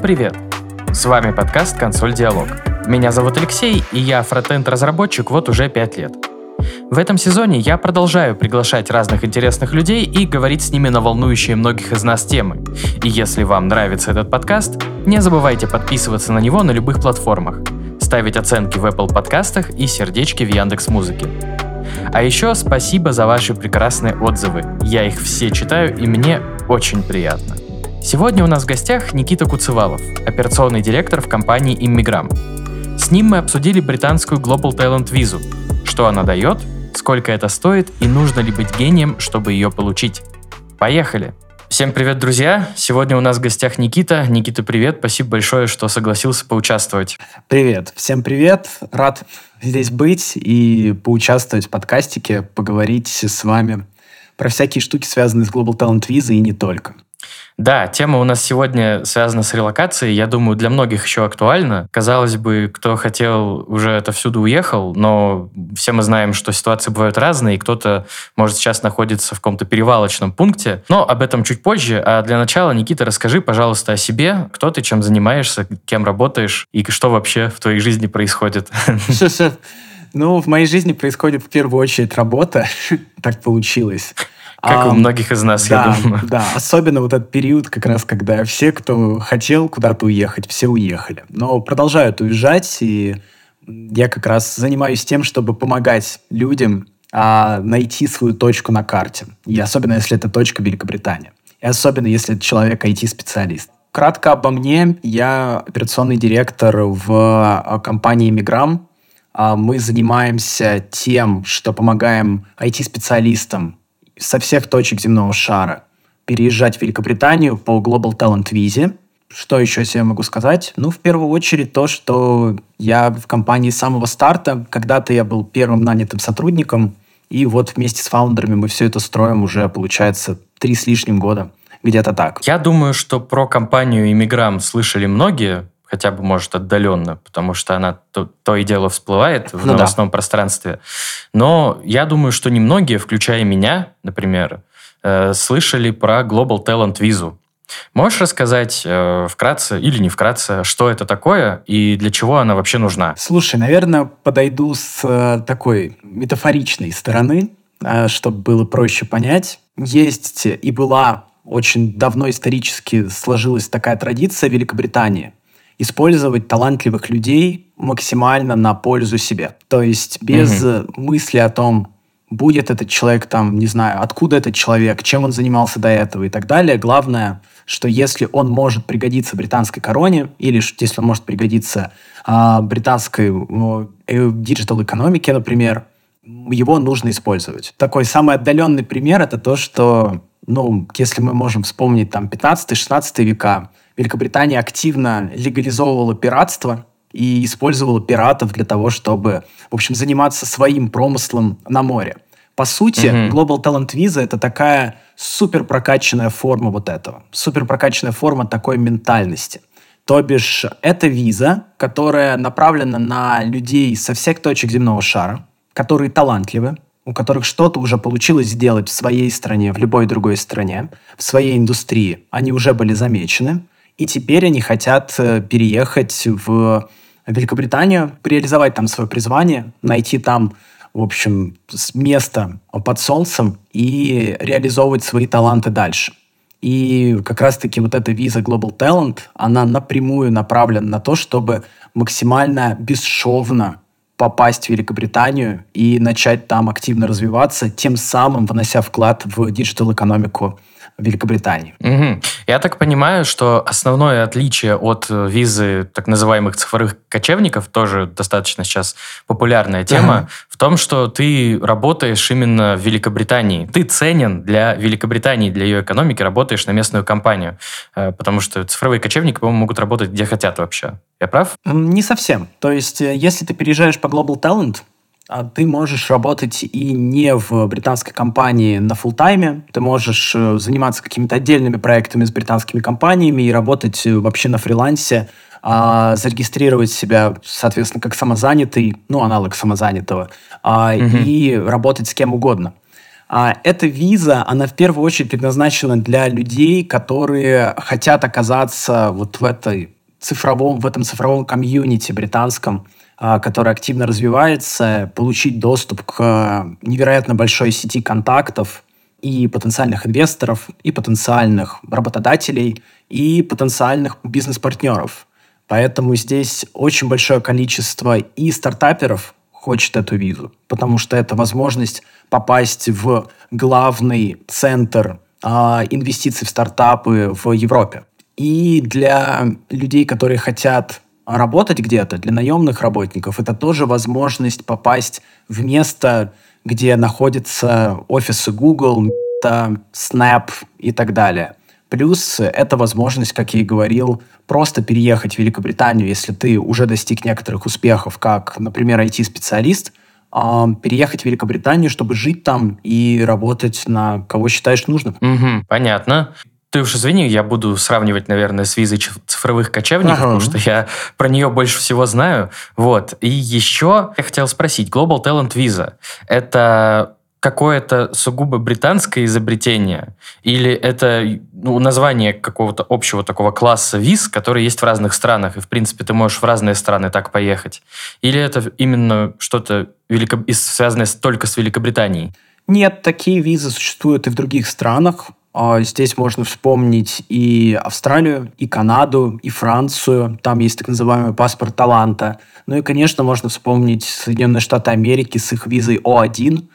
привет! С вами подкаст «Консоль Диалог». Меня зовут Алексей, и я фронтенд-разработчик вот уже 5 лет. В этом сезоне я продолжаю приглашать разных интересных людей и говорить с ними на волнующие многих из нас темы. И если вам нравится этот подкаст, не забывайте подписываться на него на любых платформах, ставить оценки в Apple подкастах и сердечки в Яндекс Музыке. А еще спасибо за ваши прекрасные отзывы. Я их все читаю, и мне очень приятно. Сегодня у нас в гостях Никита Куцевалов, операционный директор в компании Immigram. С ним мы обсудили британскую Global Talent визу, что она дает, сколько это стоит и нужно ли быть гением, чтобы ее получить. Поехали! Всем привет, друзья! Сегодня у нас в гостях Никита. Никита, привет! Спасибо большое, что согласился поучаствовать. Привет! Всем привет! Рад здесь быть и поучаствовать в подкастике, поговорить с вами про всякие штуки, связанные с Global Talent Visa и не только. Да, тема у нас сегодня связана с релокацией. Я думаю, для многих еще актуальна. Казалось бы, кто хотел, уже это всюду уехал, но все мы знаем, что ситуации бывают разные, и кто-то может сейчас находиться в каком-то перевалочном пункте. Но об этом чуть позже. А для начала, Никита, расскажи, пожалуйста, о себе. Кто ты, чем занимаешься, кем работаешь и что вообще в твоей жизни происходит? Ну, в моей жизни происходит в первую очередь работа. так получилось. Как а, у многих из нас, да, я думаю. Да, особенно вот этот период, как раз, когда все, кто хотел куда-то уехать, все уехали. Но продолжают уезжать, и я как раз занимаюсь тем, чтобы помогать людям а, найти свою точку на карте. И особенно, если это точка Великобритания. И особенно, если это человек IT-специалист. Кратко обо мне. Я операционный директор в а, компании Миграм. А, мы занимаемся тем, что помогаем IT-специалистам со всех точек земного шара переезжать в Великобританию по Global Talent Visa. Что еще себе могу сказать? Ну, в первую очередь то, что я в компании с самого старта. Когда-то я был первым нанятым сотрудником, и вот вместе с фаундерами мы все это строим уже, получается, три с лишним года. Где-то так. Я думаю, что про компанию Иммиграм слышали многие, хотя бы, может, отдаленно, потому что она то, то и дело всплывает в ну новостном да. пространстве. Но я думаю, что немногие, включая меня, например, э, слышали про Global Talent Visa. Можешь рассказать э, вкратце или не вкратце, что это такое и для чего она вообще нужна? Слушай, наверное, подойду с э, такой метафоричной стороны, э, чтобы было проще понять. Есть и была очень давно исторически сложилась такая традиция в Великобритании – использовать талантливых людей максимально на пользу себе. То есть без угу. мысли о том, будет этот человек там, не знаю, откуда этот человек, чем он занимался до этого и так далее. Главное, что если он может пригодиться британской короне, или если он может пригодиться а, британской ну, digital-экономике, например, его нужно использовать. Такой самый отдаленный пример это то, что, ну, если мы можем вспомнить там 15-16 века, Великобритания активно легализовывала пиратство и использовала пиратов для того, чтобы, в общем, заниматься своим промыслом на море. По сути, mm-hmm. Global Talent Visa это такая супер прокачанная форма вот этого, супер прокачанная форма такой ментальности. То бишь, это виза, которая направлена на людей со всех точек земного шара, которые талантливы, у которых что-то уже получилось сделать в своей стране, в любой другой стране, в своей индустрии. Они уже были замечены. И теперь они хотят э, переехать в Великобританию, реализовать там свое призвание, найти там, в общем, место под солнцем и реализовывать свои таланты дальше. И как раз-таки вот эта виза Global Talent, она напрямую направлена на то, чтобы максимально бесшовно попасть в Великобританию и начать там активно развиваться, тем самым внося вклад в digital-экономику Великобритании. Угу. Я так понимаю, что основное отличие от э, визы так называемых цифровых кочевников, тоже достаточно сейчас популярная тема, в том, что ты работаешь именно в Великобритании. Ты ценен для Великобритании, для ее экономики, работаешь на местную компанию. Э, потому что цифровые кочевники, по-моему, могут работать где хотят вообще. Я прав? Не совсем. То есть, э, если ты переезжаешь по Global Talent, ты можешь работать и не в британской компании на фултайме, ты можешь э, заниматься какими-то отдельными проектами с британскими компаниями и работать э, вообще на фрилансе, а, зарегистрировать себя, соответственно, как самозанятый, ну, аналог самозанятого, а, угу. и работать с кем угодно. А эта виза, она в первую очередь предназначена для людей, которые хотят оказаться вот в этой цифровом, в этом цифровом комьюнити британском, а, который активно развивается, получить доступ к невероятно большой сети контактов и потенциальных инвесторов, и потенциальных работодателей, и потенциальных бизнес-партнеров. Поэтому здесь очень большое количество и стартаперов хочет эту визу, потому что это возможность попасть в главный центр а, инвестиций в стартапы в Европе. И для людей, которые хотят работать где-то, для наемных работников, это тоже возможность попасть в место, где находятся офисы Google, Snap и так далее. Плюс это возможность, как я и говорил, просто переехать в Великобританию, если ты уже достиг некоторых успехов, как, например, IT-специалист, а, переехать в Великобританию, чтобы жить там и работать на кого считаешь нужным. Угу, понятно. Ты уж извини, я буду сравнивать, наверное, с визой цифровых кочевников, ага. потому что я про нее больше всего знаю. Вот. И еще я хотел спросить, Global Talent Visa – это какое-то сугубо британское изобретение? Или это ну, название какого-то общего такого класса виз, который есть в разных странах, и, в принципе, ты можешь в разные страны так поехать? Или это именно что-то велико... связанное только с Великобританией? Нет, такие визы существуют и в других странах. А, здесь можно вспомнить и Австралию, и Канаду, и Францию. Там есть так называемый паспорт таланта. Ну и, конечно, можно вспомнить Соединенные Штаты Америки с их визой О1.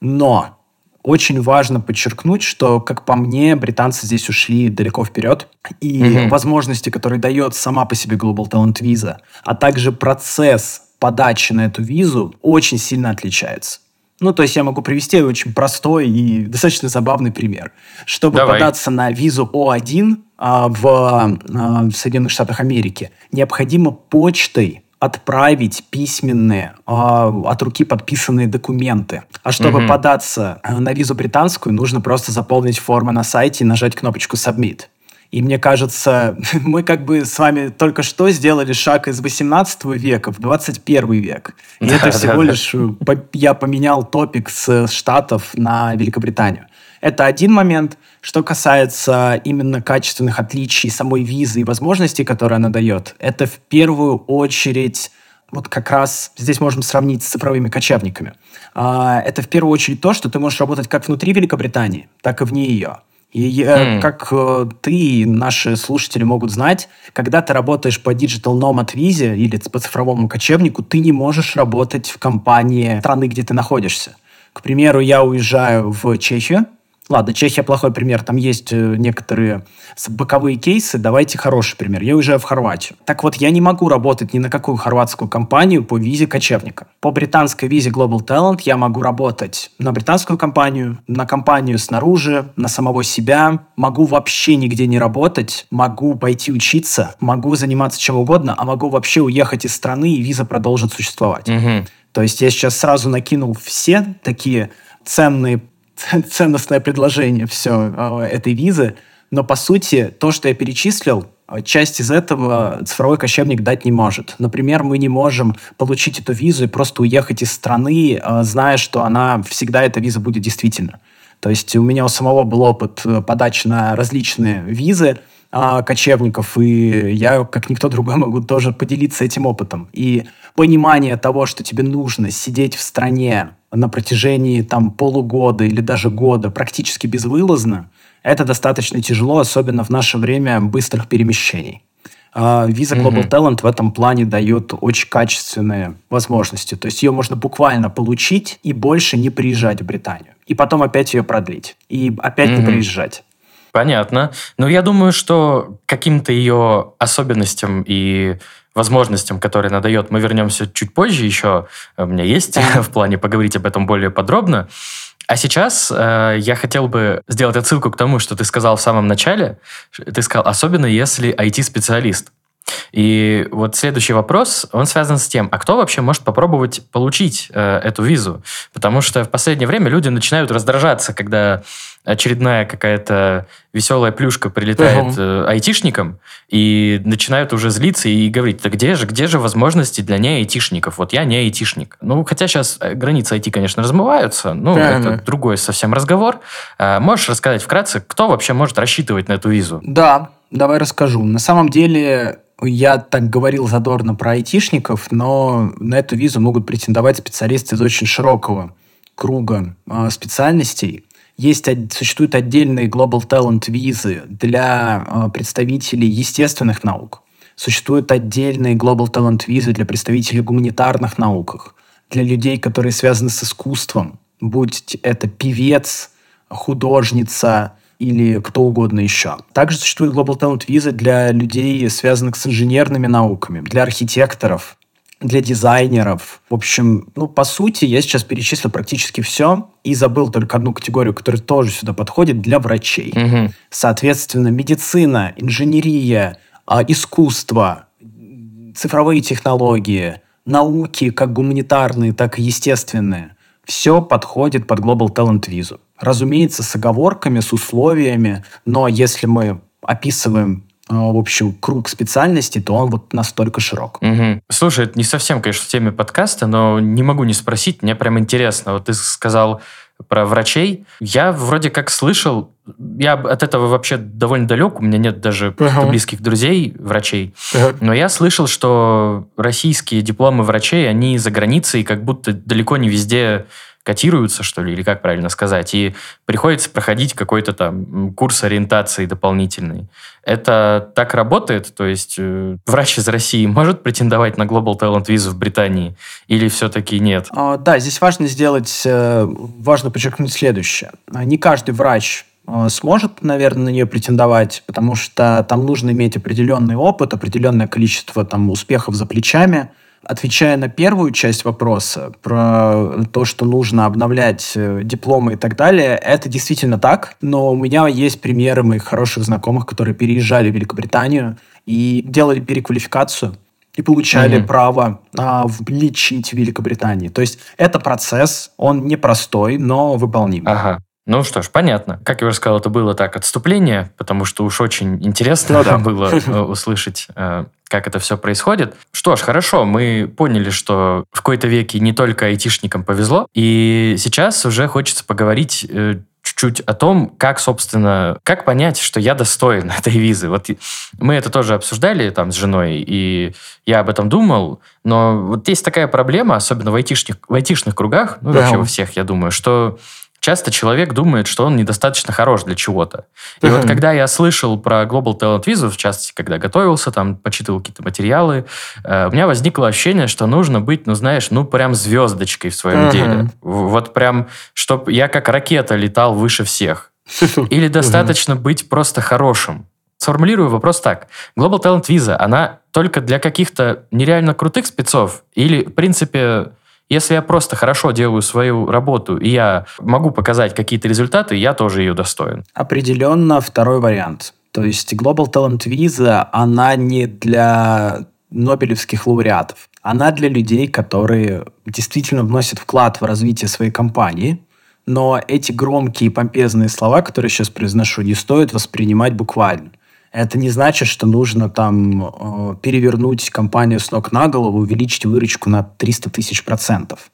Но очень важно подчеркнуть, что, как по мне, британцы здесь ушли далеко вперед. И mm-hmm. возможности, которые дает сама по себе Global Talent Visa, а также процесс подачи на эту визу очень сильно отличается. Ну, то есть я могу привести очень простой и достаточно забавный пример. Чтобы Давай. податься на визу О1 а, в, а, в Соединенных Штатах Америки, необходимо почтой отправить письменные, а, от руки подписанные документы. А чтобы угу. податься на визу британскую, нужно просто заполнить форму на сайте и нажать кнопочку «Submit». И мне кажется, мы как бы с вами только что сделали шаг из 18 века в 21 век. И да, это всего да, лишь да. я поменял топик с Штатов на Великобританию. Это один момент. Что касается именно качественных отличий самой визы и возможностей, которые она дает, это в первую очередь вот как раз здесь можем сравнить с цифровыми кочевниками. А, это в первую очередь то, что ты можешь работать как внутри Великобритании, так и вне ее. И mm. как э, ты и наши слушатели могут знать, когда ты работаешь по Digital Nomad визе или по цифровому кочевнику, ты не можешь работать в компании страны, где ты находишься. К примеру, я уезжаю в Чехию, Ладно, Чехия плохой пример. Там есть э, некоторые боковые кейсы. Давайте хороший пример. Я уезжаю в Хорватию. Так вот, я не могу работать ни на какую хорватскую компанию по визе кочевника. По британской визе Global Talent я могу работать на британскую компанию, на компанию снаружи, на самого себя. Могу вообще нигде не работать. Могу пойти учиться. Могу заниматься чем угодно. А могу вообще уехать из страны, и виза продолжит существовать. Угу. То есть я сейчас сразу накинул все такие ценные ценностное предложение все а, этой визы, но по сути то, что я перечислил, а, часть из этого цифровой кочевник дать не может. Например, мы не можем получить эту визу и просто уехать из страны, а, зная, что она всегда эта виза будет действительно. То есть у меня у самого был опыт э, подачи на различные визы, кочевников, и я, как никто другой, могу тоже поделиться этим опытом. И понимание того, что тебе нужно сидеть в стране на протяжении там полугода или даже года практически безвылазно, это достаточно тяжело, особенно в наше время быстрых перемещений. Виза Global mm-hmm. Talent в этом плане дает очень качественные возможности. То есть ее можно буквально получить и больше не приезжать в Британию. И потом опять ее продлить. И опять mm-hmm. не приезжать. Понятно. Но я думаю, что каким-то ее особенностям и возможностям, которые она дает, мы вернемся чуть позже еще. У меня есть в плане поговорить об этом более подробно. А сейчас э, я хотел бы сделать отсылку к тому, что ты сказал в самом начале. Ты сказал, особенно если IT-специалист. И вот следующий вопрос, он связан с тем, а кто вообще может попробовать получить э, эту визу? Потому что в последнее время люди начинают раздражаться, когда очередная какая-то веселая плюшка прилетает uh айтишникам и начинают уже злиться и говорить, да где же, где же возможности для не айтишников? Вот я не айтишник. Ну, хотя сейчас э, границы IT, конечно, размываются, ну, Правильно. это другой совсем разговор. А можешь рассказать вкратце, кто вообще может рассчитывать на эту визу? Да, давай расскажу. На самом деле я так говорил задорно про айтишников, но на эту визу могут претендовать специалисты из очень широкого круга э, специальностей. Есть, существуют отдельные Global Talent визы для э, представителей естественных наук. Существуют отдельные Global Talent визы для представителей гуманитарных науках, для людей, которые связаны с искусством, будь это певец, художница, или кто угодно еще. Также существует Global Talent Visa для людей, связанных с инженерными науками, для архитекторов, для дизайнеров. В общем, ну, по сути, я сейчас перечислил практически все и забыл только одну категорию, которая тоже сюда подходит, для врачей. Угу. Соответственно, медицина, инженерия, а, искусство, цифровые технологии, науки, как гуманитарные, так и естественные, все подходит под Global Talent Visa. Разумеется, с оговорками, с условиями, но если мы описываем э, в общем, круг специальностей, то он вот настолько широк. Угу. Слушай, это не совсем, конечно, в теме подкаста, но не могу не спросить, мне прям интересно. Вот ты сказал про врачей. Я вроде как слышал, я от этого вообще довольно далек, у меня нет даже uh-huh. близких друзей врачей, uh-huh. но я слышал, что российские дипломы врачей, они за границей как будто далеко не везде котируются, что ли, или как правильно сказать, и приходится проходить какой-то там курс ориентации дополнительный. Это так работает? То есть э, врач из России может претендовать на Global Talent визу в Британии или все-таки нет? А, да, здесь важно сделать, э, важно подчеркнуть следующее. Не каждый врач э, сможет, наверное, на нее претендовать, потому что там нужно иметь определенный опыт, определенное количество там успехов за плечами – Отвечая на первую часть вопроса про то, что нужно обновлять э, дипломы и так далее, это действительно так, но у меня есть примеры моих хороших знакомых, которые переезжали в Великобританию и делали переквалификацию и получали mm-hmm. право а, лечить в Великобритании. То есть это процесс, он непростой, но выполнимый. Ага. Ну что ж, понятно. Как я уже сказал, это было так отступление, потому что уж очень интересно ну, да. было э, услышать, э, как это все происходит. Что ж, хорошо, мы поняли, что в какой-то веке не только айтишникам повезло, и сейчас уже хочется поговорить э, чуть-чуть о том, как, собственно, как понять, что я достоин этой визы. Вот мы это тоже обсуждали там с женой, и я об этом думал, но вот есть такая проблема, особенно в айтишных, в айтишных кругах, ну, да. вообще во всех, я думаю, что часто человек думает, что он недостаточно хорош для чего-то. И вот когда я слышал про Global Talent Visa, в частности, когда готовился, там, почитывал какие-то материалы, э, у меня возникло ощущение, что нужно быть, ну, знаешь, ну, прям звездочкой в своем деле. Вот прям, чтобы я как ракета летал выше всех. Или достаточно быть просто хорошим. Сформулирую вопрос так. Global Talent Visa, она только для каких-то нереально крутых спецов? Или, в принципе, если я просто хорошо делаю свою работу, и я могу показать какие-то результаты, я тоже ее достоин. Определенно второй вариант. То есть Global Talent Visa, она не для нобелевских лауреатов. Она для людей, которые действительно вносят вклад в развитие своей компании, но эти громкие помпезные слова, которые сейчас произношу, не стоит воспринимать буквально. Это не значит, что нужно там э, перевернуть компанию с ног на голову, увеличить выручку на 300 тысяч процентов.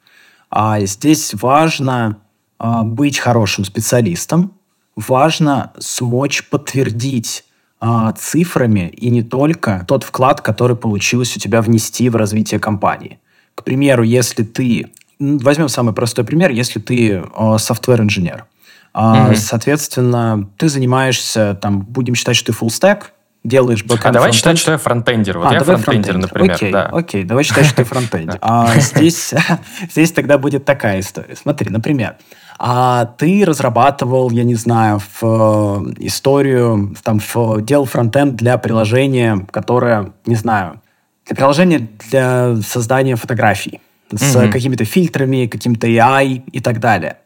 А здесь важно э, быть хорошим специалистом, важно смочь подтвердить э, цифрами и не только тот вклад, который получилось у тебя внести в развитие компании. К примеру, если ты, возьмем самый простой пример, если ты э, а, Соответственно, ты занимаешься, там, будем считать, что ты full stack, делаешь бэкэнд. А давай считать, что я фронтендер. Вот а, я фронтендер, фронтендер, например. Окей, да. окей, давай считать, что ты фронтендер. А здесь, здесь тогда будет такая история. Смотри, например, а ты разрабатывал, я не знаю, в историю, там, в, делал фронтенд для приложения, которое, не знаю, для приложения для создания фотографий с какими-то фильтрами, каким-то AI и так далее.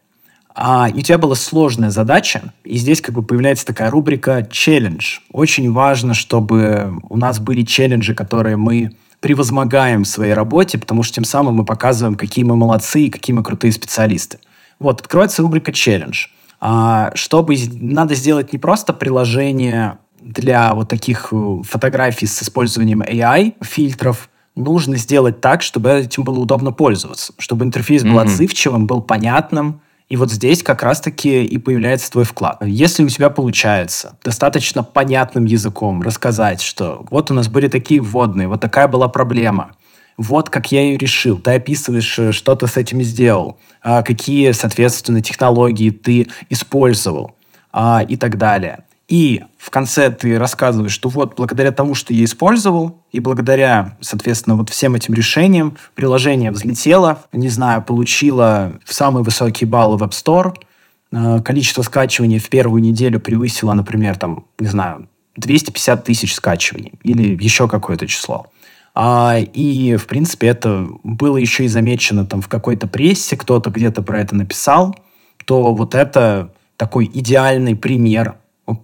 А, и у тебя была сложная задача, и здесь как бы появляется такая рубрика «челлендж». Очень важно, чтобы у нас были челленджи, которые мы превозмогаем в своей работе, потому что тем самым мы показываем, какие мы молодцы и какие мы крутые специалисты. Вот, открывается рубрика «челлендж». А, чтобы надо сделать не просто приложение для вот таких э, фотографий с использованием AI, фильтров, нужно сделать так, чтобы этим было удобно пользоваться, чтобы интерфейс был mm-hmm. отзывчивым, был понятным, и вот здесь как раз-таки и появляется твой вклад. Если у тебя получается достаточно понятным языком рассказать, что вот у нас были такие вводные, вот такая была проблема, вот как я ее решил, ты описываешь, э, что ты с этим сделал, а какие, соответственно, технологии ты использовал а, и так далее. И в конце ты рассказываешь, что вот благодаря тому, что я использовал, и благодаря, соответственно, вот всем этим решениям приложение взлетело, не знаю, получило самые высокие баллы в App Store, э, количество скачиваний в первую неделю превысило, например, там, не знаю, 250 тысяч скачиваний или еще какое-то число. А, и, в принципе, это было еще и замечено там в какой-то прессе, кто-то где-то про это написал, то вот это такой идеальный пример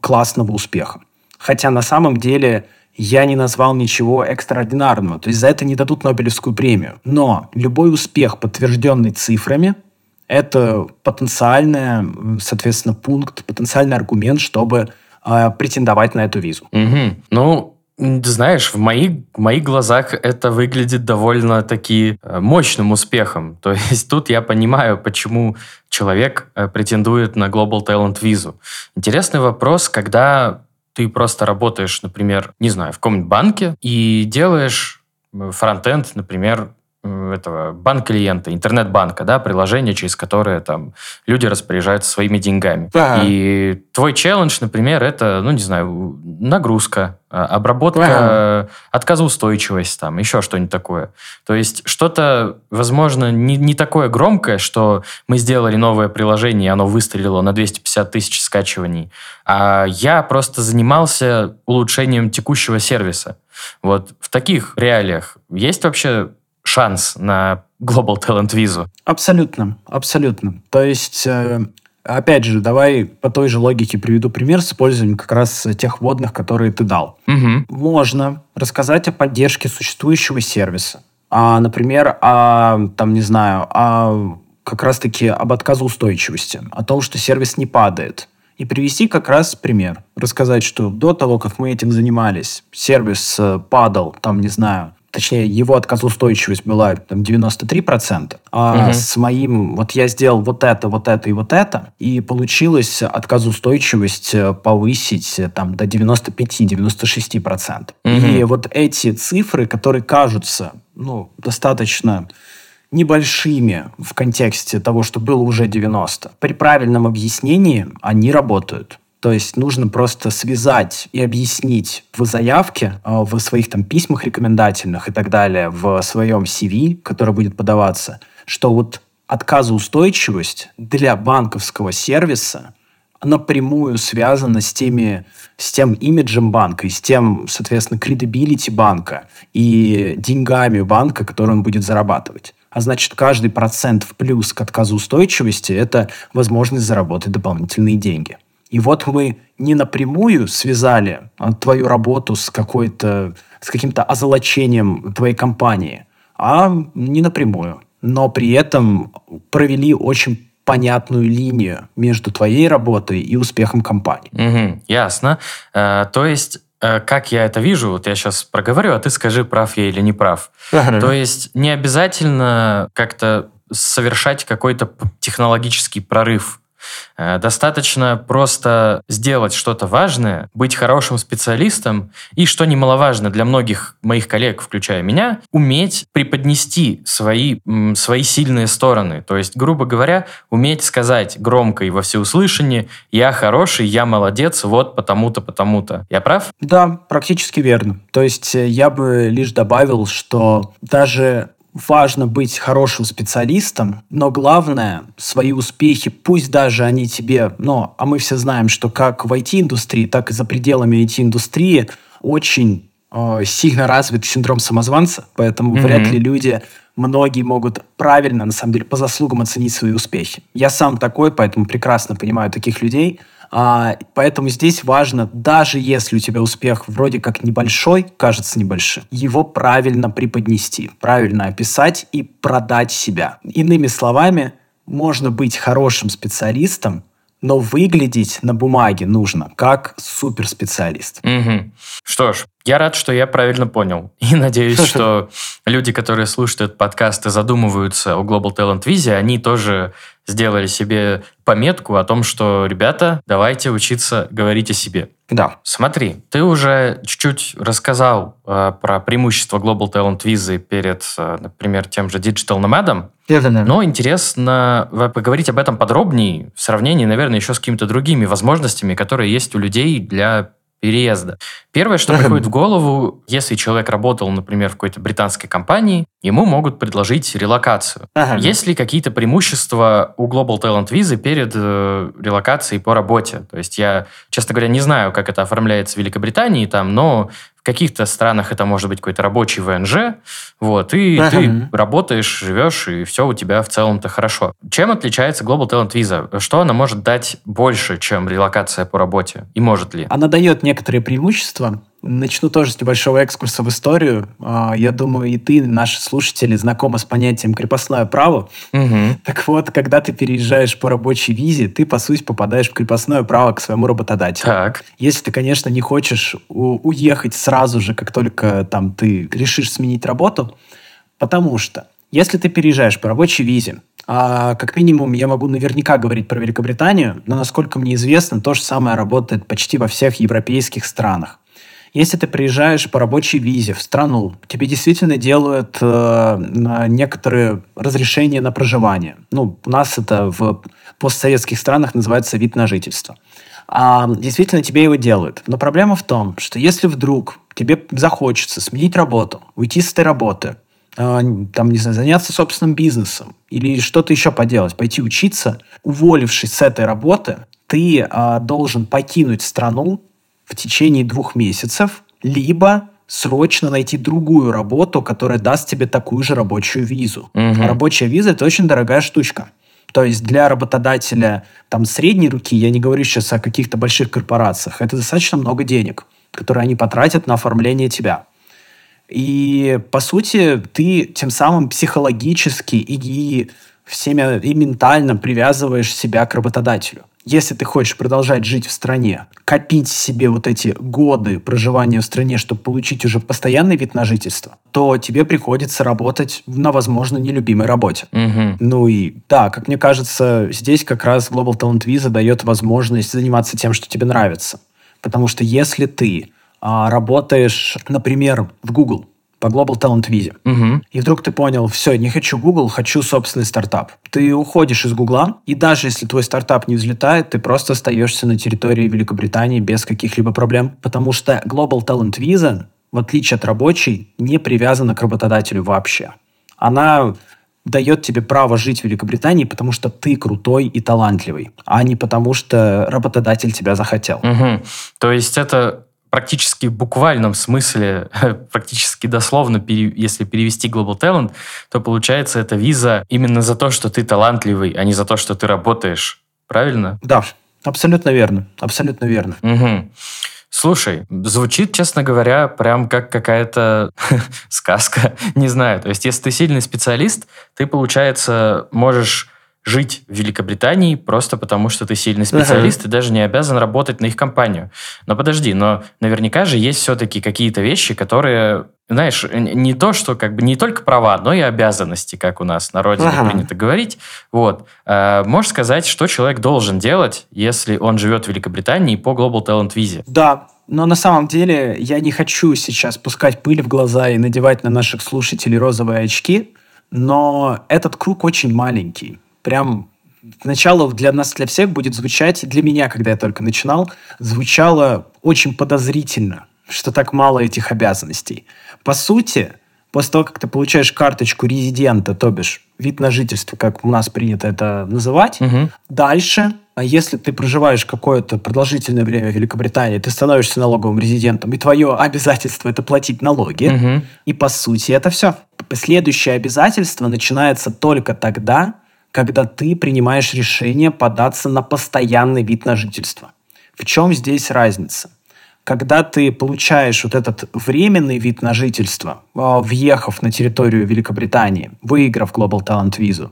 классного успеха. Хотя на самом деле я не назвал ничего экстраординарного, то есть за это не дадут Нобелевскую премию. Но любой успех, подтвержденный цифрами, это потенциальный, соответственно, пункт, потенциальный аргумент, чтобы э, претендовать на эту визу. Угу. Ну, знаешь, в, мои, в моих глазах это выглядит довольно-таки э, мощным успехом. То есть тут я понимаю, почему человек э, претендует на Global Talent визу. Интересный вопрос, когда ты просто работаешь, например, не знаю, в каком-нибудь банке и делаешь э, фронтенд, например, этого банк-клиента, интернет-банка, да, приложение, через которое там люди распоряжаются своими деньгами. Да. И твой челлендж, например, это, ну, не знаю, нагрузка, а, обработка, да. отказоустойчивость, там, еще что-нибудь такое. То есть что-то, возможно, не, не такое громкое, что мы сделали новое приложение, и оно выстрелило на 250 тысяч скачиваний, а я просто занимался улучшением текущего сервиса. Вот в таких реалиях есть вообще шанс на Global Talent визу? Абсолютно, абсолютно. То есть, э, опять же, давай по той же логике приведу пример с использованием как раз тех вводных, которые ты дал. Угу. Можно рассказать о поддержке существующего сервиса. А, например, о, там, не знаю, о как раз-таки об отказоустойчивости, о том, что сервис не падает. И привести как раз пример. Рассказать, что до того, как мы этим занимались, сервис э, падал, там, не знаю, точнее, его отказоустойчивость была там 93%, а угу. с моим, вот я сделал вот это, вот это и вот это, и получилось отказоустойчивость э, повысить э, там до 95-96%. Угу. И вот эти цифры, которые кажутся, ну, достаточно небольшими в контексте того, что было уже 90, при правильном объяснении они работают. То есть нужно просто связать и объяснить в заявке, а, в своих там письмах рекомендательных и так далее, в своем CV, который будет подаваться, что вот отказоустойчивость для банковского сервиса напрямую связана с, теми, с тем имиджем банка и с тем, соответственно, кредибилити банка и деньгами банка, которые он будет зарабатывать. А значит, каждый процент в плюс к отказоустойчивости – это возможность заработать дополнительные деньги. И вот мы не напрямую связали а, твою работу с какой-то с каким-то озолочением твоей компании, а не напрямую. Но при этом провели очень понятную линию между твоей работой и успехом компании. Угу, ясно. Э, то есть э, как я это вижу, вот я сейчас проговорю, а ты скажи, прав я или не прав. Ага. То есть не обязательно как-то совершать какой-то технологический прорыв достаточно просто сделать что-то важное, быть хорошим специалистом и, что немаловажно для многих моих коллег, включая меня, уметь преподнести свои, свои сильные стороны. То есть, грубо говоря, уметь сказать громко и во всеуслышание «я хороший, я молодец, вот потому-то, потому-то». Я прав? Да, практически верно. То есть э, я бы лишь добавил, что даже важно быть хорошим специалистом, но главное, свои успехи, пусть даже они тебе, но, а мы все знаем, что как в IT-индустрии, так и за пределами IT-индустрии очень э, сильно развит синдром самозванца, поэтому mm-hmm. вряд ли люди, многие могут правильно, на самом деле, по заслугам оценить свои успехи. Я сам такой, поэтому прекрасно понимаю таких людей. А, поэтому здесь важно, даже если у тебя успех вроде как небольшой, кажется небольшим, его правильно преподнести, правильно описать и продать себя. Иными словами, можно быть хорошим специалистом, но выглядеть на бумаге нужно как суперспециалист. Угу. Что ж, я рад, что я правильно понял. И надеюсь, что люди, которые слушают этот подкаст и задумываются о Global Talent Visa, они тоже сделали себе пометку о том, что, ребята, давайте учиться говорить о себе. Да. Смотри, ты уже чуть-чуть рассказал э, про преимущества Global Talent Visa перед, э, например, тем же Digital Nomad. Но интересно поговорить об этом подробнее в сравнении, наверное, еще с какими-то другими возможностями, которые есть у людей для переезда. Первое, что приходит в голову, если человек работал, например, в какой-то британской компании, ему могут предложить релокацию. Ага. Есть ли какие-то преимущества у Global Talent Visa перед э, релокацией по работе? То есть я, честно говоря, не знаю, как это оформляется в Великобритании, там, но каких-то странах это может быть какой-то рабочий ВНЖ, вот, и ага. ты работаешь, живешь, и все у тебя в целом-то хорошо. Чем отличается Global Talent Visa? Что она может дать больше, чем релокация по работе? И может ли? Она дает некоторые преимущества, Начну тоже с небольшого экскурса в историю. А, я думаю, и ты, наши слушатели, знакомы с понятием крепостное право. Угу. Так вот, когда ты переезжаешь по рабочей визе, ты, по сути, попадаешь в крепостное право к своему работодателю. Так. Если ты, конечно, не хочешь уехать сразу же, как только там ты решишь сменить работу, потому что если ты переезжаешь по рабочей визе, а, как минимум, я могу наверняка говорить про Великобританию, но, насколько мне известно, то же самое работает почти во всех европейских странах. Если ты приезжаешь по рабочей визе в страну, тебе действительно делают э, некоторые разрешения на проживание. Ну, у нас это в постсоветских странах называется вид на жительство. А, действительно тебе его делают. Но проблема в том, что если вдруг тебе захочется сменить работу, уйти с этой работы, э, там, не знаю, заняться собственным бизнесом или что-то еще поделать, пойти учиться, уволившись с этой работы, ты э, должен покинуть страну в течение двух месяцев, либо срочно найти другую работу, которая даст тебе такую же рабочую визу. Угу. рабочая виза это очень дорогая штучка. То есть для работодателя там средней руки, я не говорю сейчас о каких-то больших корпорациях, это достаточно много денег, которые они потратят на оформление тебя. И по сути ты тем самым психологически и всеми и ментально привязываешь себя к работодателю если ты хочешь продолжать жить в стране, копить себе вот эти годы проживания в стране, чтобы получить уже постоянный вид на жительство, то тебе приходится работать на, возможно, нелюбимой работе. Угу. Ну и да, как мне кажется, здесь как раз Global Talent Visa дает возможность заниматься тем, что тебе нравится. Потому что если ты а, работаешь, например, в Google, по Global Talent Visa. Угу. И вдруг ты понял, все, не хочу Google, хочу собственный стартап. Ты уходишь из Гугла, и даже если твой стартап не взлетает, ты просто остаешься на территории Великобритании без каких-либо проблем, потому что Global Talent Visa, в отличие от рабочей, не привязана к работодателю вообще. Она дает тебе право жить в Великобритании, потому что ты крутой и талантливый, а не потому что работодатель тебя захотел. Угу. То есть это практически в буквальном смысле, практически дословно, если перевести Global Talent, то получается это виза именно за то, что ты талантливый, а не за то, что ты работаешь. Правильно? Да, абсолютно верно. Абсолютно верно. Угу. Слушай, звучит, честно говоря, прям как какая-то сказка. Не знаю. То есть, если ты сильный специалист, ты, получается, можешь жить в Великобритании просто потому, что ты сильный специалист, uh-huh. и даже не обязан работать на их компанию. Но подожди, но наверняка же есть все-таки какие-то вещи, которые, знаешь, не то, что как бы не только права, но и обязанности, как у нас на родине uh-huh. принято говорить. Вот. А, можешь сказать, что человек должен делать, если он живет в Великобритании по Global Talent Visa? Да, но на самом деле я не хочу сейчас пускать пыль в глаза и надевать на наших слушателей розовые очки, но этот круг очень маленький прям сначала для нас, для всех будет звучать, для меня, когда я только начинал, звучало очень подозрительно, что так мало этих обязанностей. По сути, после того, как ты получаешь карточку резидента, то бишь вид на жительство, как у нас принято это называть, угу. дальше А если ты проживаешь какое-то продолжительное время в Великобритании, ты становишься налоговым резидентом, и твое обязательство это платить налоги, угу. и по сути это все. Следующее обязательство начинается только тогда, когда ты принимаешь решение податься на постоянный вид на жительство. В чем здесь разница? Когда ты получаешь вот этот временный вид на жительство, а, въехав на территорию Великобритании, выиграв Global Talent визу,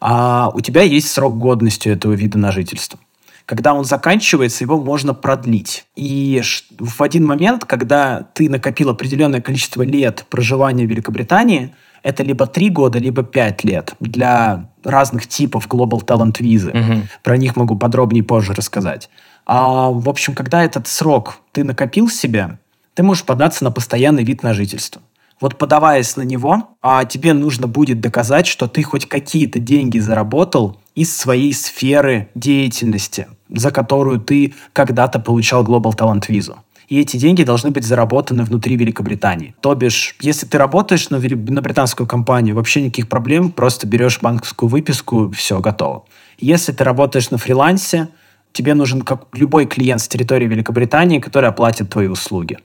а у тебя есть срок годности этого вида на жительство. Когда он заканчивается, его можно продлить. И в один момент, когда ты накопил определенное количество лет проживания в Великобритании, это либо три года, либо пять лет для разных типов Global Talent визы. Угу. Про них могу подробнее позже рассказать. А, в общем, когда этот срок ты накопил себе, ты можешь податься на постоянный вид на жительство. Вот подаваясь на него, а тебе нужно будет доказать, что ты хоть какие-то деньги заработал из своей сферы деятельности, за которую ты когда-то получал Global Talent визу. И эти деньги должны быть заработаны внутри Великобритании. То бишь, если ты работаешь на, на британскую компанию, вообще никаких проблем, просто берешь банковскую выписку, все, готово. Если ты работаешь на фрилансе, тебе нужен как любой клиент с территории Великобритании, который оплатит твои услуги.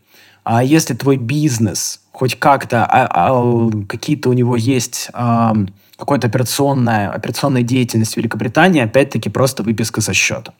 А если твой бизнес хоть как-то, а, а, какие-то у него есть а, какая-то операционная, операционная деятельность в Великобритании, опять-таки просто выписка со счета.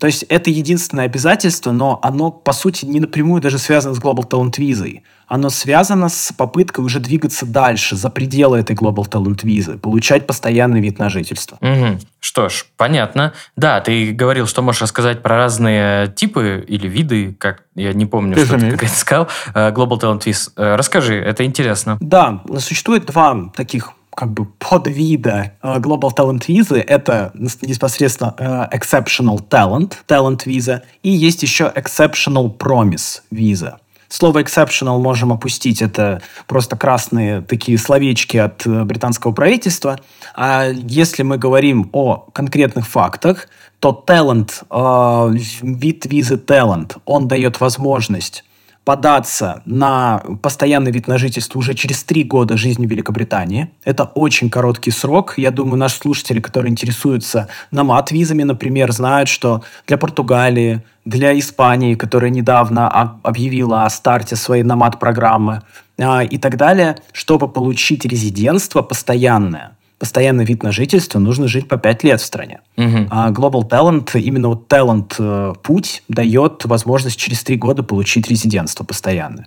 То есть это единственное обязательство, но оно, по сути, не напрямую даже связано с Global Talent визой. Оно связано с попыткой уже двигаться дальше, за пределы этой Global Talent визы, получать постоянный вид на жительство. Угу. Что ж, понятно. Да, ты говорил, что можешь рассказать про разные типы или виды, как я не помню, ты что ты как сказал, э, Global Talent Viz. Э, расскажи, это интересно. Да, существует два таких как бы подвида uh, Global Talent визы. Это непосредственно uh, Exceptional Talent, Talent виза, и есть еще Exceptional Promise виза. Слово exceptional можем опустить. Это просто красные такие словечки от э, британского правительства. А если мы говорим о конкретных фактах, то talent, э, вид визы talent, он дает возможность податься на постоянный вид на жительство уже через три года жизни в Великобритании. Это очень короткий срок. Я думаю, наши слушатели, которые интересуются намат-визами, например, знают, что для Португалии, для Испании, которая недавно объявила о старте своей намат-программы а, и так далее, чтобы получить резидентство постоянное – постоянный вид на жительство, нужно жить по 5 лет в стране. Угу. А Global Talent, именно вот Talent э, путь дает возможность через 3 года получить резидентство постоянное.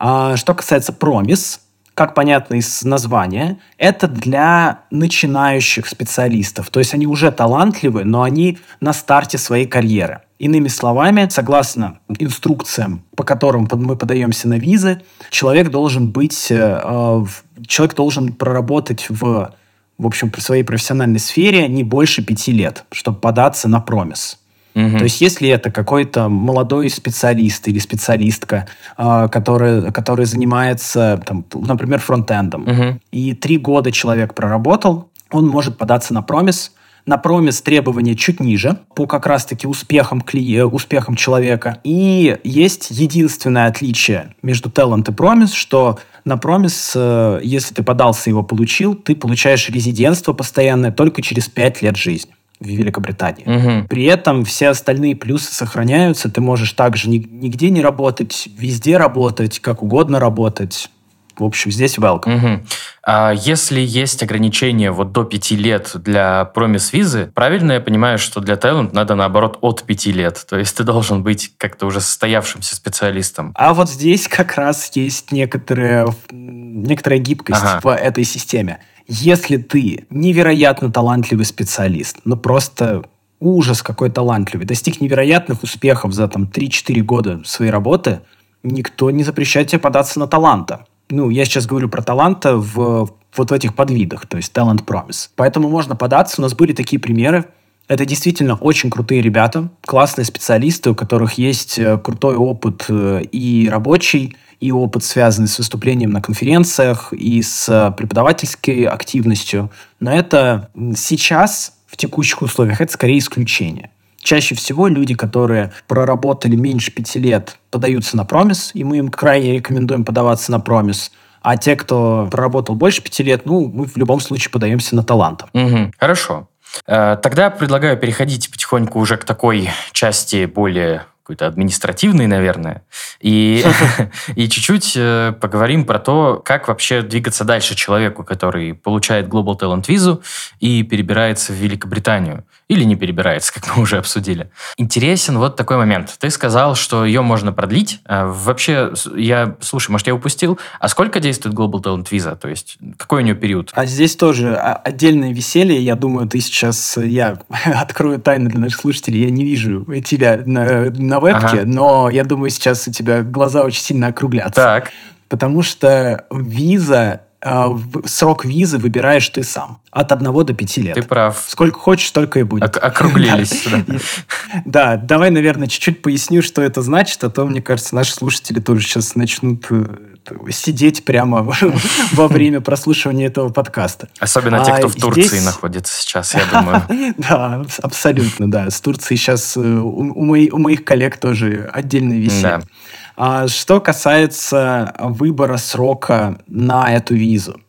А что касается Promise, как понятно из названия, это для начинающих специалистов. То есть они уже талантливы, но они на старте своей карьеры. Иными словами, согласно инструкциям, по которым мы подаемся на визы, человек должен быть, э, э человек должен проработать в в общем, при своей профессиональной сфере не больше пяти лет, чтобы податься на промис. Угу. То есть, если это какой-то молодой специалист или специалистка, э, который, который занимается, там, например, фронтендом, угу. и три года человек проработал, он может податься на промис. На промис требования чуть ниже, по как раз-таки успехам, кли... успехам человека. И есть единственное отличие между talent и промис, что на промис, э, если ты подался и его получил, ты получаешь резидентство постоянное только через 5 лет жизни в Великобритании. Угу. При этом все остальные плюсы сохраняются. Ты можешь также нигде не работать, везде работать, как угодно работать. В общем, здесь welcome. Угу. А если есть ограничения вот до пяти лет для промис-визы, правильно я понимаю, что для Таиланд надо наоборот от пяти лет? То есть ты должен быть как-то уже состоявшимся специалистом. А вот здесь как раз есть некоторая, некоторая гибкость ага. в этой системе. Если ты невероятно талантливый специалист, ну просто ужас какой талантливый, достиг невероятных успехов за там 3-4 года своей работы, никто не запрещает тебе податься на таланта ну, я сейчас говорю про таланта в вот в этих подвидах, то есть talent promise. Поэтому можно податься. У нас были такие примеры. Это действительно очень крутые ребята, классные специалисты, у которых есть э, крутой опыт э, и рабочий, и опыт, связанный с выступлением на конференциях, и с э, преподавательской активностью. Но это сейчас, в текущих условиях, это скорее исключение. Чаще всего люди, которые проработали меньше пяти лет, подаются на промис, и мы им крайне рекомендуем подаваться на промис. А те, кто проработал больше пяти лет, ну, мы в любом случае подаемся на талант. Угу, хорошо. Э, тогда предлагаю переходить потихоньку уже к такой части более какой-то административный, наверное, и, и чуть-чуть э, поговорим про то, как вообще двигаться дальше человеку, который получает Global Talent визу и перебирается в Великобританию. Или не перебирается, как мы уже обсудили. Интересен вот такой момент. Ты сказал, что ее можно продлить. А вообще, я, слушай, может, я упустил? А сколько действует Global Talent виза? То есть, какой у нее период? А здесь тоже отдельное веселье. Я думаю, ты сейчас... Я открою тайны для наших слушателей. Я не вижу тебя на, на вебке, ага. но я думаю, сейчас у тебя глаза очень сильно округлятся. Так. Потому что виза а, срок визы выбираешь ты сам. От 1 до 5 лет. Ты прав. Сколько хочешь, столько и будет. округлились. Да, давай, наверное, чуть-чуть поясню, что это значит, а то, мне кажется, наши слушатели тоже сейчас начнут э, сидеть прямо во время прослушивания этого подкаста. Особенно те, кто в Турции находится сейчас, я думаю. Да, абсолютно, да. С Турцией сейчас э, у моих коллег тоже отдельное веселье. А что касается выбора срока на эту визу.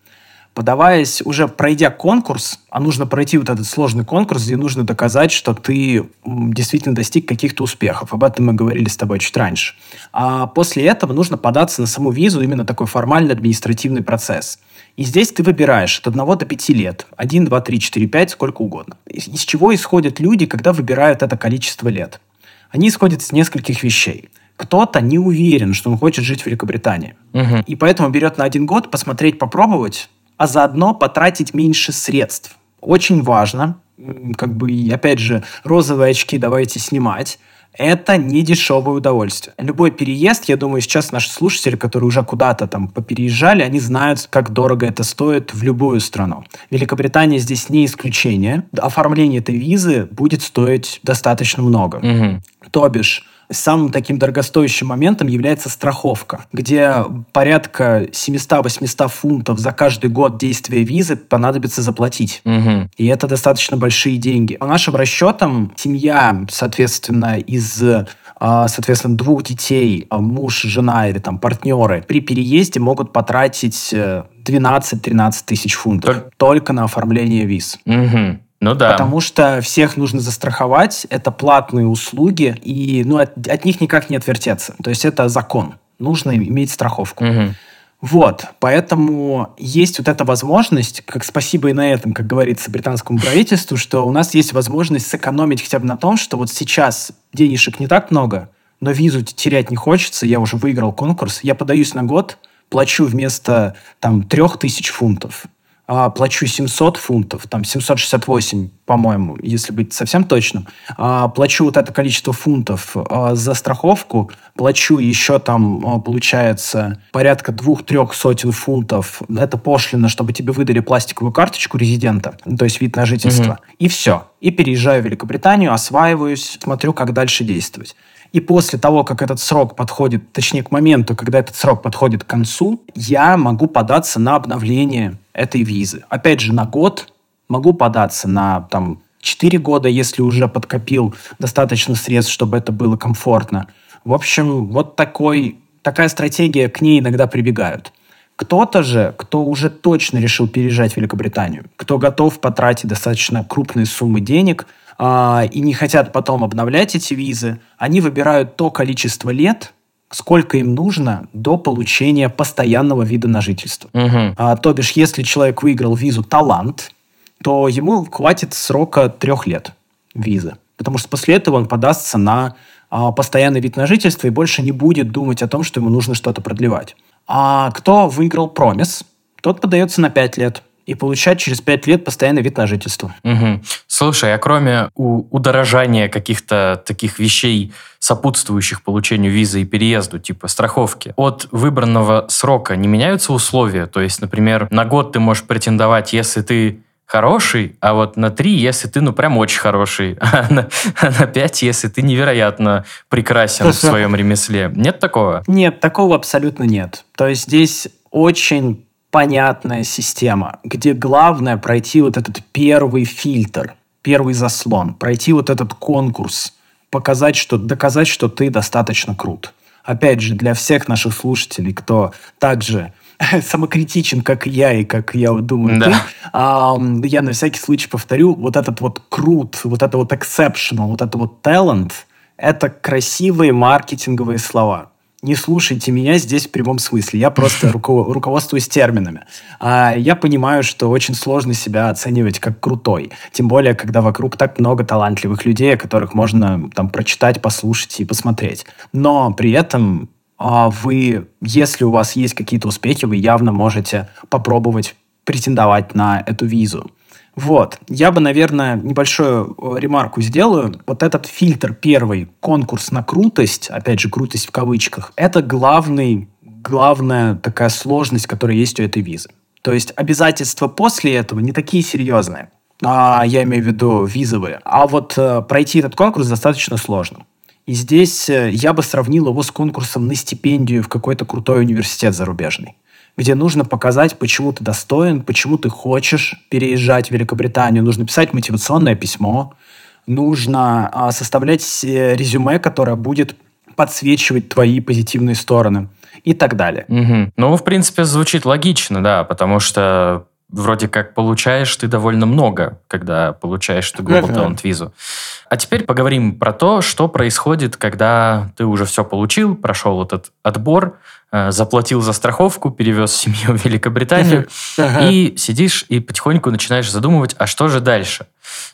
Подаваясь, уже пройдя конкурс, а нужно пройти вот этот сложный конкурс, где нужно доказать, что ты действительно достиг каких-то успехов. Об этом мы говорили с тобой чуть раньше. А после этого нужно податься на саму визу, именно такой формальный административный процесс. И здесь ты выбираешь от 1 до 5 лет. 1, 2, 3, 4, 5, сколько угодно. Из, чего исходят люди, когда выбирают это количество лет? Они исходят из нескольких вещей – кто-то не уверен, что он хочет жить в Великобритании. Угу. И поэтому берет на один год посмотреть, попробовать, а заодно потратить меньше средств. Очень важно, как бы, опять же, розовые очки давайте снимать. Это не дешевое удовольствие. Любой переезд, я думаю, сейчас наши слушатели, которые уже куда-то там попереезжали, они знают, как дорого это стоит в любую страну. Великобритания здесь не исключение. Оформление этой визы будет стоить достаточно много. Угу. То бишь, самым таким дорогостоящим моментом является страховка, где порядка 700-800 фунтов за каждый год действия визы понадобится заплатить. Угу. И это достаточно большие деньги. По нашим расчетам, семья, соответственно, из а, соответственно, двух детей, а, муж, жена или там партнеры при переезде могут потратить 12-13 э, тысяч фунтов только, только на оформление виз. Угу. Ну да. Потому что всех нужно застраховать, это платные услуги, и ну, от, от них никак не отвертеться. То есть это закон. Нужно иметь страховку. Угу. Вот, поэтому есть вот эта возможность, как спасибо и на этом, как говорится, британскому правительству, что у нас есть возможность сэкономить хотя бы на том, что вот сейчас денежек не так много, но визу терять не хочется, я уже выиграл конкурс, я подаюсь на год, плачу вместо там трех тысяч фунтов а, плачу 700 фунтов, там 768, по-моему, если быть совсем точным, а, плачу вот это количество фунтов а, за страховку, плачу еще там, а, получается, порядка двух-трех сотен фунтов, это пошлина, чтобы тебе выдали пластиковую карточку резидента, то есть вид на жительство, угу. и все. И переезжаю в Великобританию, осваиваюсь, смотрю, как дальше действовать. И после того, как этот срок подходит, точнее, к моменту, когда этот срок подходит к концу, я могу податься на обновление этой визы. Опять же, на год могу податься на там, 4 года, если уже подкопил достаточно средств, чтобы это было комфортно. В общем, вот такой, такая стратегия, к ней иногда прибегают. Кто-то же, кто уже точно решил переезжать в Великобританию, кто готов потратить достаточно крупные суммы денег – а, и не хотят потом обновлять эти визы, они выбирают то количество лет, сколько им нужно до получения постоянного вида на жительство. Угу. А, то бишь, если человек выиграл визу «Талант», то ему хватит срока трех лет визы. Потому что после этого он подастся на а, постоянный вид на жительство и больше не будет думать о том, что ему нужно что-то продлевать. А кто выиграл промис, тот подается на 5 лет и получать через пять лет постоянный вид на жительство. Угу. Слушай, а кроме у, удорожания каких-то таких вещей, сопутствующих получению визы и переезду, типа страховки, от выбранного срока не меняются условия? То есть, например, на год ты можешь претендовать, если ты хороший, а вот на три, если ты, ну, прям очень хороший, а на, а на пять, если ты невероятно прекрасен в своем ремесле. Нет такого? Нет, такого абсолютно нет. То есть здесь очень понятная система, где главное пройти вот этот первый фильтр, первый заслон, пройти вот этот конкурс, показать, что, доказать, что ты достаточно крут. Опять же, для всех наших слушателей, кто также самокритичен, как я и как я думаю да. ты, а, я на всякий случай повторю, вот этот вот крут, вот это вот exceptional, вот это вот talent, это красивые маркетинговые слова не слушайте меня здесь в прямом смысле. Я просто руководствуюсь терминами. А я понимаю, что очень сложно себя оценивать как крутой. Тем более, когда вокруг так много талантливых людей, о которых можно там прочитать, послушать и посмотреть. Но при этом а, вы, если у вас есть какие-то успехи, вы явно можете попробовать претендовать на эту визу. Вот. Я бы, наверное, небольшую э, ремарку сделаю. Вот этот фильтр первый, конкурс на крутость, опять же, крутость в кавычках, это главный, главная такая сложность, которая есть у этой визы. То есть обязательства после этого не такие серьезные. А, я имею в виду визовые. А вот э, пройти этот конкурс достаточно сложно. И здесь э, я бы сравнил его с конкурсом на стипендию в какой-то крутой университет зарубежный где нужно показать, почему ты достоин, почему ты хочешь переезжать в Великобританию. Нужно писать мотивационное письмо, нужно а, составлять э, резюме, которое будет подсвечивать твои позитивные стороны и так далее. Угу. Ну, в принципе, звучит логично, да, потому что вроде как получаешь ты довольно много, когда получаешь ты Global Talent визу. А теперь поговорим про то, что происходит, когда ты уже все получил, прошел этот отбор, э, заплатил за страховку, перевез семью в Великобританию, и сидишь и потихоньку начинаешь задумывать, а что же дальше?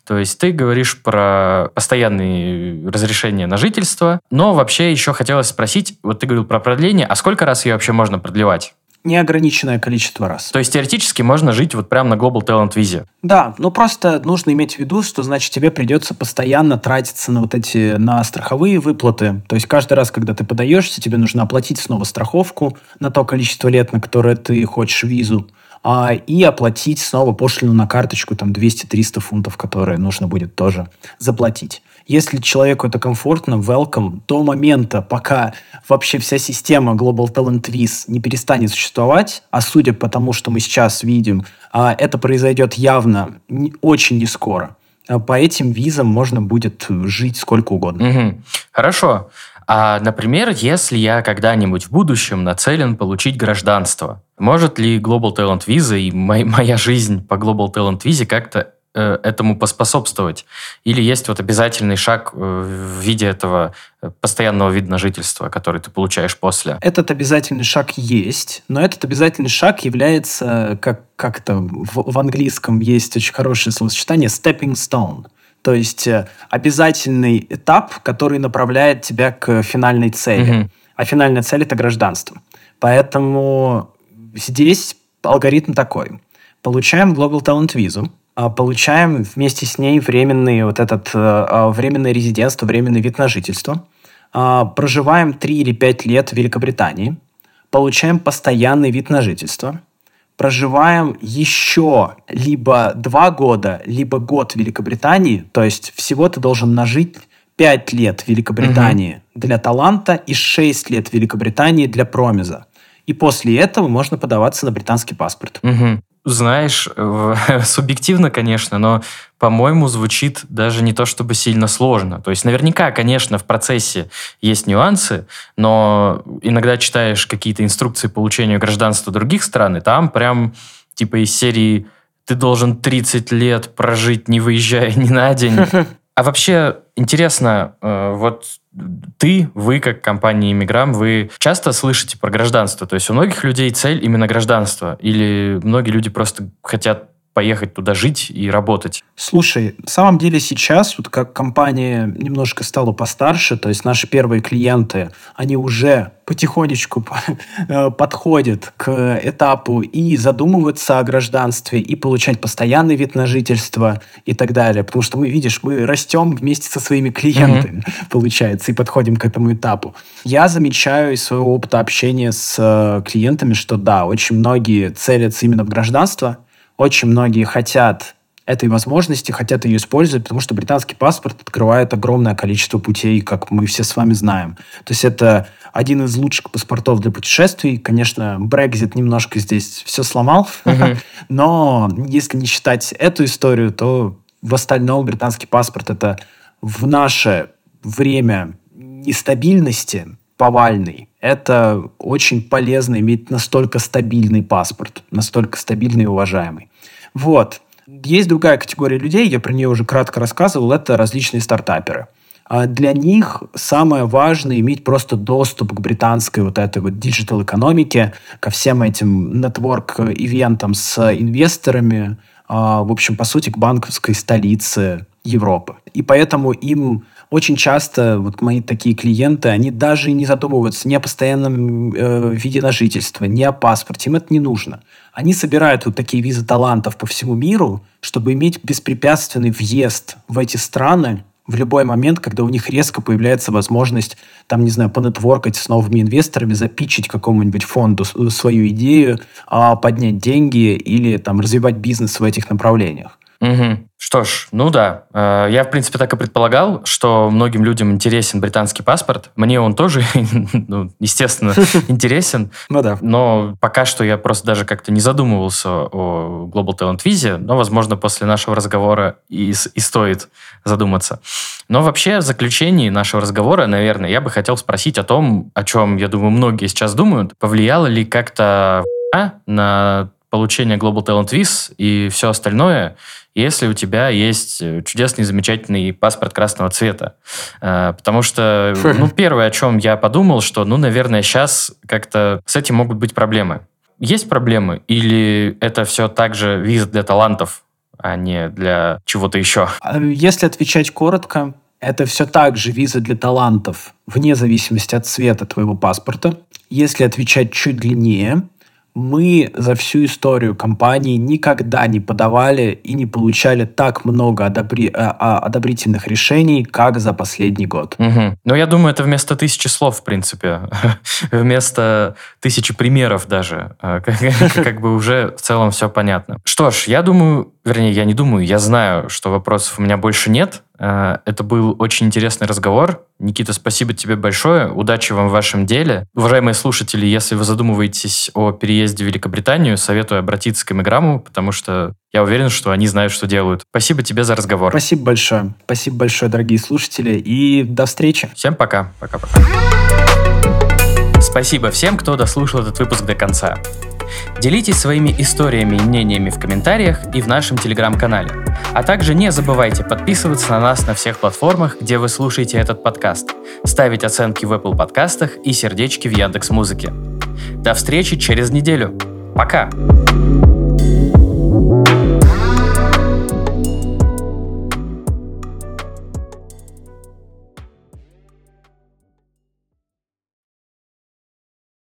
То есть ты говоришь про постоянные разрешения на жительство, но вообще еще хотелось спросить, вот ты говорил про продление, а сколько раз ее вообще можно продлевать? Неограниченное количество раз. То есть теоретически можно жить вот прямо на Global Talent визе? Да, но просто нужно иметь в виду, что значит тебе придется постоянно тратиться на вот эти, на страховые выплаты. То есть каждый раз, когда ты подаешься, тебе нужно оплатить снова страховку на то количество лет, на которое ты хочешь визу а, и оплатить снова пошлину на карточку там 200-300 фунтов, которые нужно будет тоже заплатить. Если человеку это комфортно, welcome, до момента, пока вообще вся система Global Talent Viz не перестанет существовать, а судя по тому, что мы сейчас видим, а, это произойдет явно очень не скоро. А по этим визам можно будет жить сколько угодно. Угу. Хорошо. А, например, если я когда-нибудь в будущем нацелен получить гражданство, может ли Global Talent Visa и моя жизнь по Global Talent Visa как-то этому поспособствовать? Или есть вот обязательный шаг э, в виде этого э, постоянного вида на жительство, который ты получаешь после? Этот обязательный шаг есть, но этот обязательный шаг является, как, как-то в, в английском есть очень хорошее словосочетание stepping stone. То есть обязательный этап, который направляет тебя к финальной цели. Mm-hmm. А финальная цель – это гражданство. Поэтому здесь алгоритм такой. Получаем Global Talent визу, а, получаем вместе с ней временный вот этот э, а, временное резидентство, временный вид на жительство, а, проживаем 3 или 5 лет в Великобритании, получаем постоянный вид на жительство, проживаем еще либо 2 года, либо год в Великобритании, то есть всего ты должен нажить 5 лет в Великобритании угу. для таланта и 6 лет в Великобритании для промиза. И после этого можно подаваться на британский паспорт. Угу знаешь, субъективно, конечно, но, по-моему, звучит даже не то чтобы сильно сложно. То есть наверняка, конечно, в процессе есть нюансы, но иногда читаешь какие-то инструкции по получению гражданства других стран, и там прям типа из серии «ты должен 30 лет прожить, не выезжая ни на день». А вообще интересно, э, вот ты, вы как компания Иммиграм, вы часто слышите про гражданство? То есть у многих людей цель именно гражданство? Или многие люди просто хотят поехать туда жить и работать? Слушай, на самом деле сейчас, вот как компания немножко стала постарше, то есть наши первые клиенты, они уже потихонечку э, подходят к этапу и задумываются о гражданстве, и получать постоянный вид на жительство и так далее. Потому что мы, видишь, мы растем вместе со своими клиентами, mm-hmm. получается, и подходим к этому этапу. Я замечаю из своего опыта общения с э, клиентами, что да, очень многие целятся именно в гражданство, очень многие хотят этой возможности, хотят ее использовать, потому что британский паспорт открывает огромное количество путей, как мы все с вами знаем. То есть это один из лучших паспортов для путешествий. Конечно, Брекзит немножко здесь все сломал, uh-huh. но если не считать эту историю, то в остальном британский паспорт это в наше время нестабильности повальной. Это очень полезно иметь настолько стабильный паспорт, настолько стабильный и уважаемый. Вот. Есть другая категория людей, я про нее уже кратко рассказывал, это различные стартаперы. А для них самое важное иметь просто доступ к британской вот этой вот digital экономике, ко всем этим network-ивентам с инвесторами, а, в общем, по сути, к банковской столице Европы. И поэтому им очень часто вот мои такие клиенты, они даже не задумываются ни о постоянном э, виде на жительство, ни о паспорте, им это не нужно. Они собирают вот такие визы талантов по всему миру, чтобы иметь беспрепятственный въезд в эти страны в любой момент, когда у них резко появляется возможность, там, не знаю, понетворкать с новыми инвесторами, запичить какому-нибудь фонду свою идею, а, поднять деньги или там развивать бизнес в этих направлениях. Угу. Что ж, ну да. Э, я, в принципе, так и предполагал, что многим людям интересен британский паспорт. Мне он тоже, ну, естественно, интересен. Ну да. Но пока что я просто даже как-то не задумывался о Global Talent Visa, но, возможно, после нашего разговора и, и стоит задуматься. Но вообще, в заключении нашего разговора, наверное, я бы хотел спросить о том, о чем, я думаю, многие сейчас думают. Повлияло ли как-то на получение Global Talent Viz и все остальное, если у тебя есть э, чудесный, замечательный паспорт красного цвета. Э, потому что, ну, первое, о чем я подумал, что, ну, наверное, сейчас как-то с этим могут быть проблемы. Есть проблемы? Или это все также виза для талантов, а не для чего-то еще? А если отвечать коротко, это все так же виза для талантов, вне зависимости от цвета твоего паспорта. Если отвечать чуть длиннее, мы за всю историю компании никогда не подавали и не получали так много одобри... Э, а, одобрительных решений, как за последний год. Угу. Ну, я думаю, это вместо тысячи слов, в принципе. вместо тысячи примеров даже. Э, как бы уже в целом все понятно. Что ж, я думаю, вернее, я не думаю, я знаю, что вопросов у меня больше нет. Э, это был очень интересный разговор. Никита, спасибо тебе большое. Удачи вам в вашем деле. Уважаемые слушатели, если вы задумываетесь о переезде в Великобританию, советую обратиться к Эмиграмму, потому что я уверен, что они знают, что делают. Спасибо тебе за разговор. Спасибо большое. Спасибо большое, дорогие слушатели, и до встречи. Всем пока. Пока-пока. Спасибо всем, кто дослушал этот выпуск до конца. Делитесь своими историями и мнениями в комментариях и в нашем телеграм-канале. А также не забывайте подписываться на нас на всех платформах, где вы слушаете этот подкаст, ставить оценки в Apple подкастах и сердечки в Яндекс Музыке. До встречи через неделю. Пока!